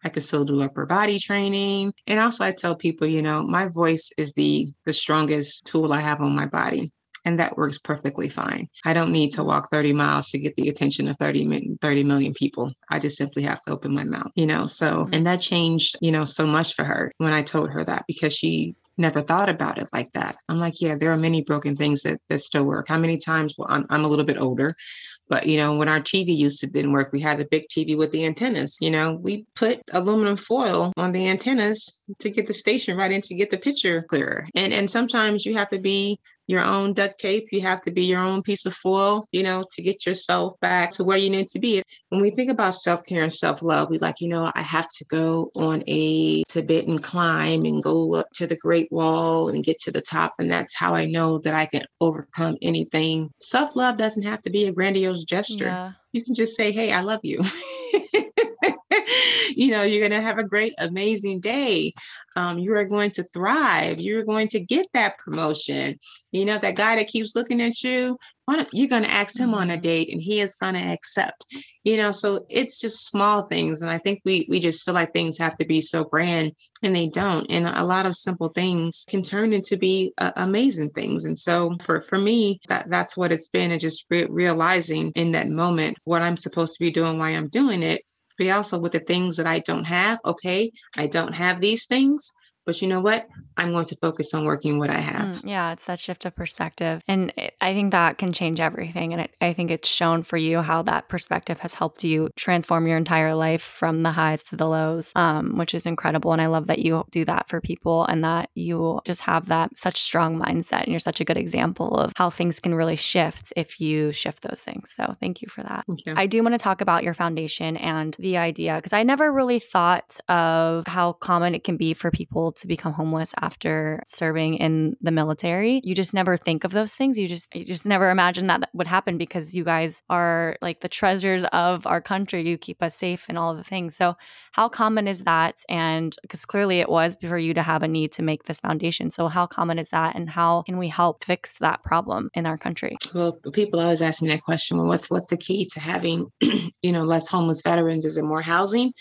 I can still do upper body training. And also I tell people, you know, my voice is the the strongest tool I have on my body. And that works perfectly fine. I don't need to walk 30 miles to get the attention of 30, 30 million people. I just simply have to open my mouth, you know? So, mm-hmm. and that changed, you know, so much for her when I told her that because she never thought about it like that. I'm like, yeah, there are many broken things that, that still work. How many times? Well, I'm, I'm a little bit older, but you know, when our TV used to didn't work, we had the big TV with the antennas. You know, we put aluminum foil on the antennas to get the station right in to get the picture clearer. And and sometimes you have to be your own duct tape. You have to be your own piece of foil, you know, to get yourself back to where you need to be. When we think about self care and self love, we like, you know, I have to go on a Tibetan climb and go up to the Great Wall and get to the top. And that's how I know that I can overcome anything. Self love doesn't have to be a grandiose gesture. Yeah. You can just say, hey, I love you. [laughs] you know, you're going to have a great, amazing day. Um, you are going to thrive. You're going to get that promotion. You know, that guy that keeps looking at you, Why don't you're going to ask him on a mm-hmm. date and he is going to accept, you know, so it's just small things. And I think we, we just feel like things have to be so grand and they don't. And a lot of simple things can turn into be uh, amazing things. And so for, for me, that that's what it's been. And just re- realizing in that moment what I'm supposed to be doing, why I'm doing it but also with the things that I don't have. Okay, I don't have these things. But you know what? I'm going to focus on working what I have. Mm, yeah, it's that shift of perspective. And it, I think that can change everything. And it, I think it's shown for you how that perspective has helped you transform your entire life from the highs to the lows, um, which is incredible. And I love that you do that for people and that you just have that such strong mindset. And you're such a good example of how things can really shift if you shift those things. So thank you for that. You. I do want to talk about your foundation and the idea, because I never really thought of how common it can be for people to become homeless after serving in the military. You just never think of those things. You just you just never imagine that would happen because you guys are like the treasures of our country. You keep us safe and all of the things. So how common is that? And because clearly it was for you to have a need to make this foundation. So how common is that and how can we help fix that problem in our country? Well, people always ask me that question. Well, what's what's the key to having, [clears throat] you know, less homeless veterans? Is it more housing?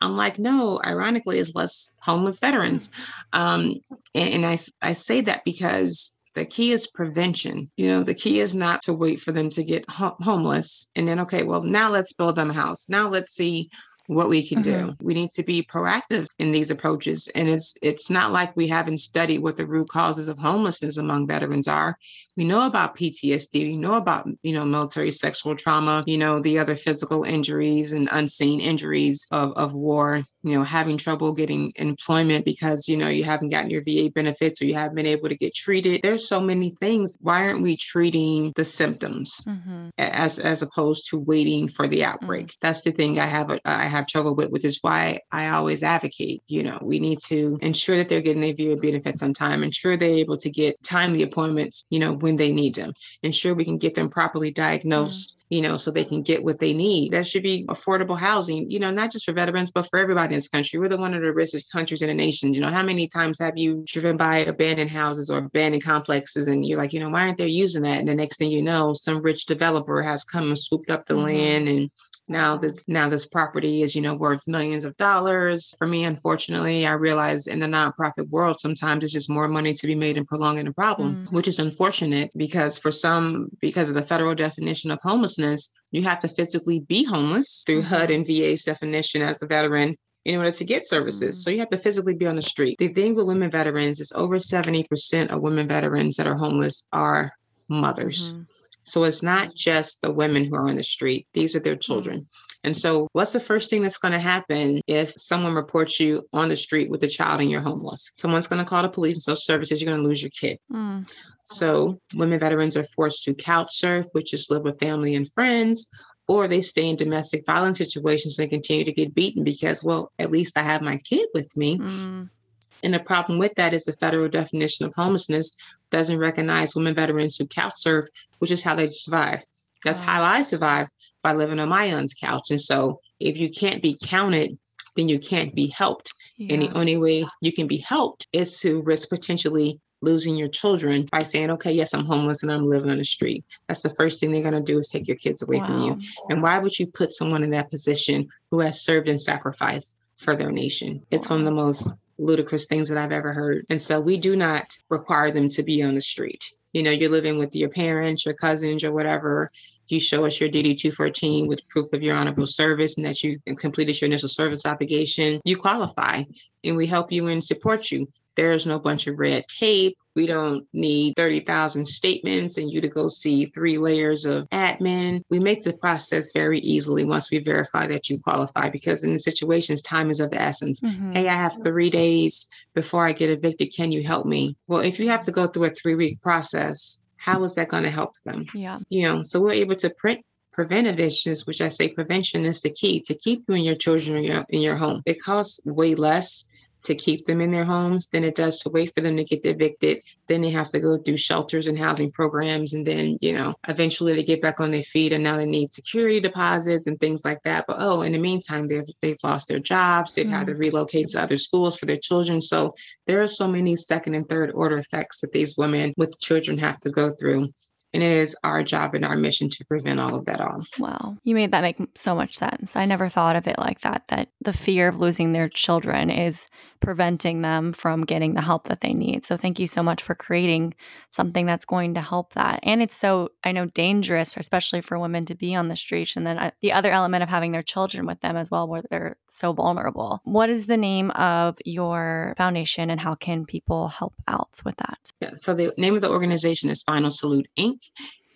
I'm like, no, ironically, it's less homeless veterans. Um, and, and I, I say that because the key is prevention. You know, the key is not to wait for them to get ho- homeless and then, okay, well, now let's build them a house. Now let's see what we can mm-hmm. do. We need to be proactive in these approaches. And it's it's not like we haven't studied what the root causes of homelessness among veterans are. We know about PTSD, we know about, you know, military sexual trauma, you know, the other physical injuries and unseen injuries of, of war, you know, having trouble getting employment because, you know, you haven't gotten your VA benefits or you haven't been able to get treated. There's so many things. Why aren't we treating the symptoms mm-hmm. as as opposed to waiting for the outbreak? Mm-hmm. That's the thing I have I have trouble with, which is why I always advocate, you know, we need to ensure that they're getting their VA benefits on time, ensure they're able to get timely appointments, you know, when they need them, ensure we can get them properly diagnosed. Mm-hmm you know, so they can get what they need. That should be affordable housing, you know, not just for veterans, but for everybody in this country. We're the one of the richest countries in the nation. You know, how many times have you driven by abandoned houses or abandoned complexes and you're like, you know, why aren't they using that? And the next thing you know, some rich developer has come and swooped up the mm-hmm. land and now this now this property is you know worth millions of dollars for me unfortunately i realize in the nonprofit world sometimes it's just more money to be made in prolonging the problem mm. which is unfortunate because for some because of the federal definition of homelessness you have to physically be homeless through mm-hmm. hud and va's definition as a veteran in order to get services. Mm-hmm. So you have to physically be on the street. The thing with women veterans is over 70% of women veterans that are homeless are mothers. Mm-hmm. So it's not just the women who are on the street, these are their children. And so, what's the first thing that's going to happen if someone reports you on the street with a child and you're homeless? Someone's going to call the police and social services, you're going to lose your kid. Mm. So, women veterans are forced to couch surf, which is live with family and friends, or they stay in domestic violence situations and continue to get beaten because, well, at least I have my kid with me. Mm. And the problem with that is the federal definition of homelessness doesn't recognize women veterans who couch surf, which is how they survive. That's wow. how I survived by living on my aunt's couch. And so if you can't be counted, then you can't be helped. Yeah. And the only way you can be helped is to risk potentially losing your children by saying, okay, yes, I'm homeless and I'm living on the street. That's the first thing they're going to do is take your kids away wow. from you. And why would you put someone in that position who has served and sacrificed for their nation? It's one of the most ludicrous things that I've ever heard. And so we do not require them to be on the street. You know, you're living with your parents, your cousins, or whatever. You show us your DD 214 with proof of your honorable service and that you completed your initial service obligation. You qualify and we help you and support you. There's no bunch of red tape. We don't need 30,000 statements and you to go see three layers of admin. We make the process very easily once we verify that you qualify because in the situations, time is of the essence. Mm-hmm. Hey, I have three days before I get evicted. Can you help me? Well, if you have to go through a three week process, how is that going to help them? Yeah. You know, so we're able to print preventive issues, which I say prevention is the key to keep you and your children in your, in your home. It costs way less to keep them in their homes than it does to wait for them to get evicted. Then they have to go do shelters and housing programs. And then, you know, eventually they get back on their feet and now they need security deposits and things like that. But oh, in the meantime, they've, they've lost their jobs. They've mm-hmm. had to relocate to other schools for their children. So there are so many second and third order effects that these women with children have to go through. And it is our job and our mission to prevent all of that all. Wow. You made that make so much sense. I never thought of it like that, that the fear of losing their children is preventing them from getting the help that they need. So thank you so much for creating something that's going to help that. And it's so, I know, dangerous, especially for women to be on the streets. And then uh, the other element of having their children with them as well, where they're so vulnerable. What is the name of your foundation and how can people help out with that? Yeah, so the name of the organization is Final Salute Inc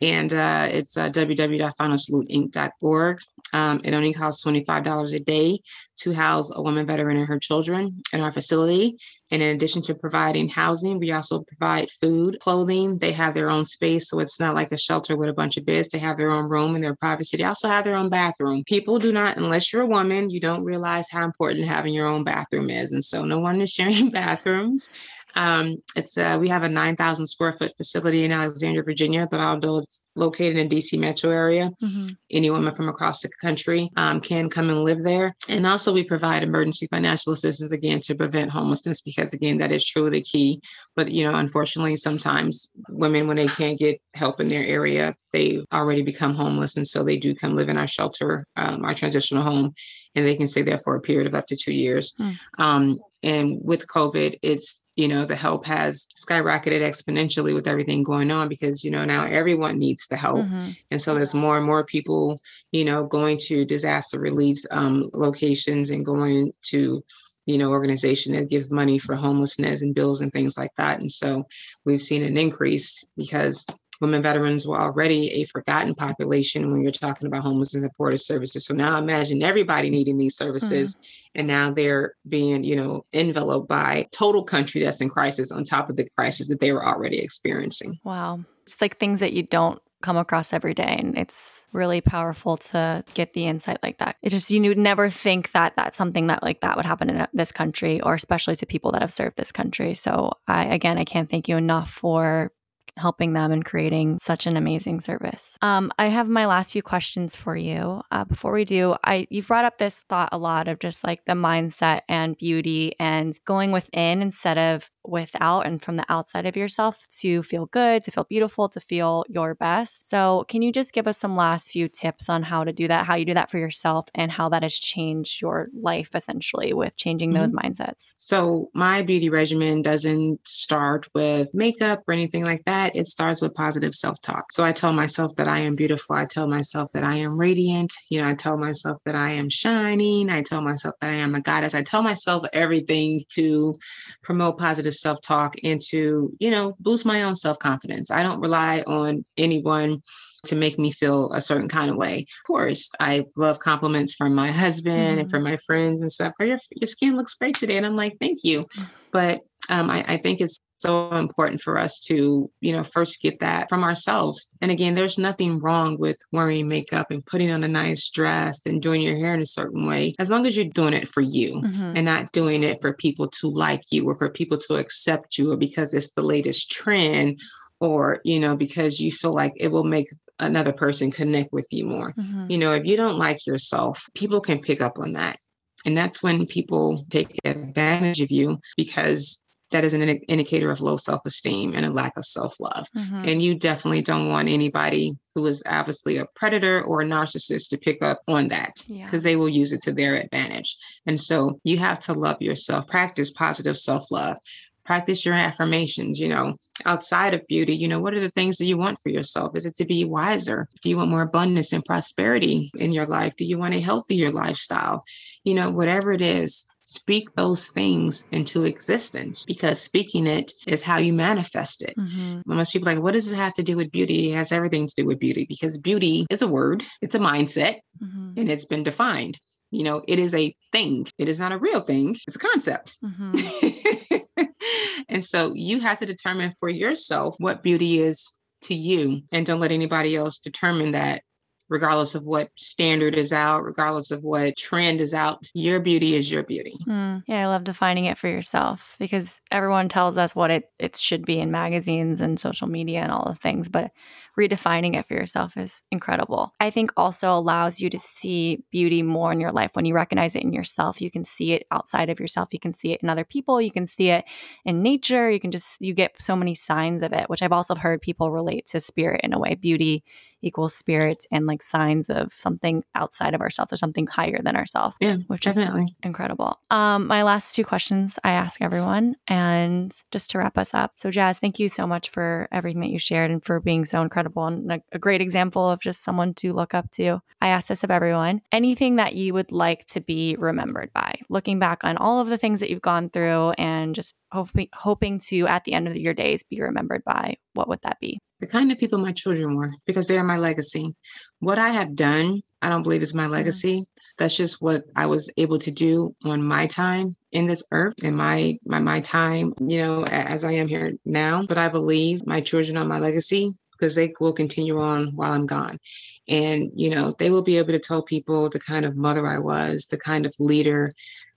and uh, it's uh, www.finalsaluteinc.org. Um, it only costs $25 a day to house a woman veteran and her children in our facility. And in addition to providing housing, we also provide food, clothing. They have their own space, so it's not like a shelter with a bunch of beds. They have their own room and their privacy. They also have their own bathroom. People do not, unless you're a woman, you don't realize how important having your own bathroom is. And so no one is [laughs] sharing bathrooms. Um, it's uh, we have a 9,000 square foot facility in Alexandria, Virginia, but although it's located in DC metro area, mm-hmm. any woman from across the country um, can come and live there. And also we provide emergency financial assistance again to prevent homelessness because again that is truly the key. But you know, unfortunately, sometimes women when they can't get help in their area, they already become homeless, and so they do come live in our shelter, um, our transitional home, and they can stay there for a period of up to two years. Mm. Um, and with COVID, it's you know the help has skyrocketed exponentially with everything going on because you know now everyone needs the help mm-hmm. and so there's more and more people you know going to disaster relief um, locations and going to you know organization that gives money for homelessness and bills and things like that and so we've seen an increase because women veterans were already a forgotten population when you're talking about homeless and supportive services. So now imagine everybody needing these services, mm-hmm. and now they're being, you know, enveloped by total country that's in crisis on top of the crisis that they were already experiencing. Wow. It's like things that you don't come across every day and it's really powerful to get the insight like that it just you would never think that that's something that like that would happen in this country or especially to people that have served this country so i again i can't thank you enough for helping them and creating such an amazing service. Um, I have my last few questions for you. Uh, before we do, I you've brought up this thought a lot of just like the mindset and beauty and going within instead of without and from the outside of yourself to feel good, to feel beautiful, to feel your best. So, can you just give us some last few tips on how to do that, how you do that for yourself, and how that has changed your life essentially with changing mm-hmm. those mindsets? So, my beauty regimen doesn't start with makeup or anything like that. It starts with positive self talk. So, I tell myself that I am beautiful. I tell myself that I am radiant. You know, I tell myself that I am shining. I tell myself that I am a goddess. I tell myself everything to promote positive self talk and to, you know, boost my own self confidence. I don't rely on anyone to make me feel a certain kind of way. Of course, I love compliments from my husband mm-hmm. and from my friends and stuff. Your, your skin looks great today. And I'm like, thank you. But um, I, I think it's so important for us to, you know, first get that from ourselves. And again, there's nothing wrong with wearing makeup and putting on a nice dress and doing your hair in a certain way, as long as you're doing it for you mm-hmm. and not doing it for people to like you or for people to accept you or because it's the latest trend or, you know, because you feel like it will make another person connect with you more. Mm-hmm. You know, if you don't like yourself, people can pick up on that. And that's when people take advantage of you because that is an indicator of low self esteem and a lack of self love. Mm-hmm. And you definitely don't want anybody who is obviously a predator or a narcissist to pick up on that because yeah. they will use it to their advantage. And so you have to love yourself, practice positive self love. Practice your affirmations, you know, outside of beauty. You know, what are the things that you want for yourself? Is it to be wiser? Do you want more abundance and prosperity in your life? Do you want a healthier lifestyle? You know, whatever it is, speak those things into existence because speaking it is how you manifest it. Mm-hmm. Most people like, what does it have to do with beauty? It has everything to do with beauty because beauty is a word, it's a mindset, mm-hmm. and it's been defined. You know, it is a thing. It is not a real thing. It's a concept. Mm-hmm. [laughs] and so you have to determine for yourself what beauty is to you and don't let anybody else determine that regardless of what standard is out, regardless of what trend is out. Your beauty is your beauty. Mm, yeah, I love defining it for yourself because everyone tells us what it, it should be in magazines and social media and all the things, but redefining it for yourself is incredible. I think also allows you to see beauty more in your life. When you recognize it in yourself, you can see it outside of yourself. You can see it in other people. You can see it in nature. You can just, you get so many signs of it, which I've also heard people relate to spirit in a way. Beauty equals spirit and like signs of something outside of ourselves or something higher than ourselves. Yeah, which definitely. is incredible. Um, my last two questions I ask everyone, and just to wrap us up. So, Jas, thank you so much for everything that you shared and for being so incredible and a, a great example of just someone to look up to. I ask this of everyone anything that you would like to be remembered by, looking back on all of the things that you've gone through and just hoping, hoping to, at the end of your days, be remembered by, what would that be? the kind of people my children were because they are my legacy. What I have done, I don't believe is my mm-hmm. legacy. That's just what I was able to do on my time in this earth and my my my time, you know, as I am here now. But I believe my children are my legacy because they will continue on while I'm gone. And, you know, they will be able to tell people the kind of mother I was, the kind of leader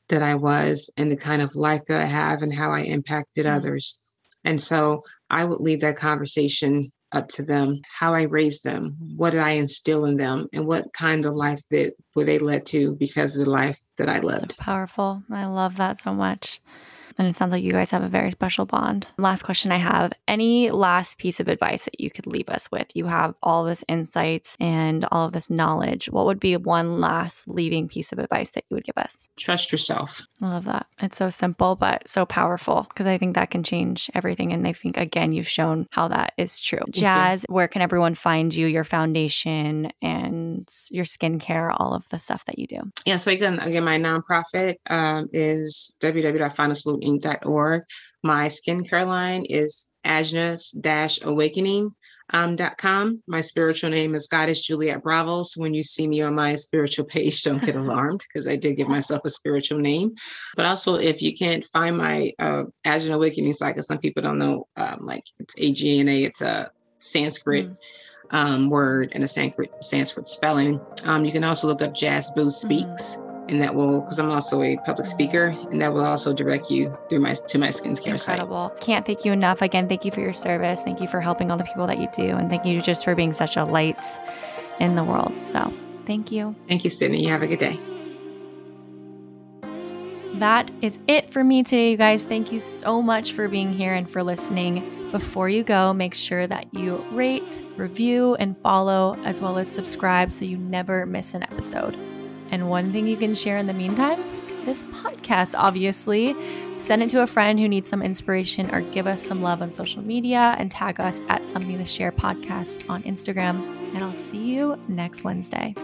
that I was, and the kind of life that I have and how I impacted mm-hmm. others. And so I would leave that conversation up to them, how I raised them, what did I instill in them, and what kind of life that were they led to because of the life that I lived. So powerful. I love that so much. And it sounds like you guys have a very special bond. Last question I have any last piece of advice that you could leave us with? You have all this insights and all of this knowledge. What would be one last leaving piece of advice that you would give us? Trust yourself. I love that. It's so simple, but so powerful because I think that can change everything. And I think, again, you've shown how that is true. Thank Jas, you. where can everyone find you, your foundation, and your skincare, all of the stuff that you do? Yeah, so again, again my nonprofit um, is www.finalsalute inc.org. My skincare line is Ajna-Awakening. Um, .com. My spiritual name is Goddess Juliet Bravo. So when you see me on my spiritual page, don't get alarmed because I did give myself a spiritual name. But also, if you can't find my uh, Ajna-Awakening site, because some people don't know, um, like it's A G N A, it's a Sanskrit. Mm. Um, word and a Sanskrit Sanskrit spelling. Um, you can also look up Jas Boothe Speaks. Mm and that will because I'm also a public speaker, and that will also direct you through my to my skincare Incredible. site. Can't thank you enough. Again, thank you for your service. Thank you for helping all the people that you do, and thank you just for being such a light in the world. So, thank you. Thank you, Sydney. You have a good day. That is it for me today, you guys. Thank you so much for being here and for listening. Before you go, make sure that you rate, review, and follow, as well as subscribe so you never miss an episode. And one thing you can share in the meantime this podcast, obviously. Send it to a friend who needs some inspiration or give us some love on social media and tag us at Something to Share podcast on Instagram. And I'll see you next Wednesday.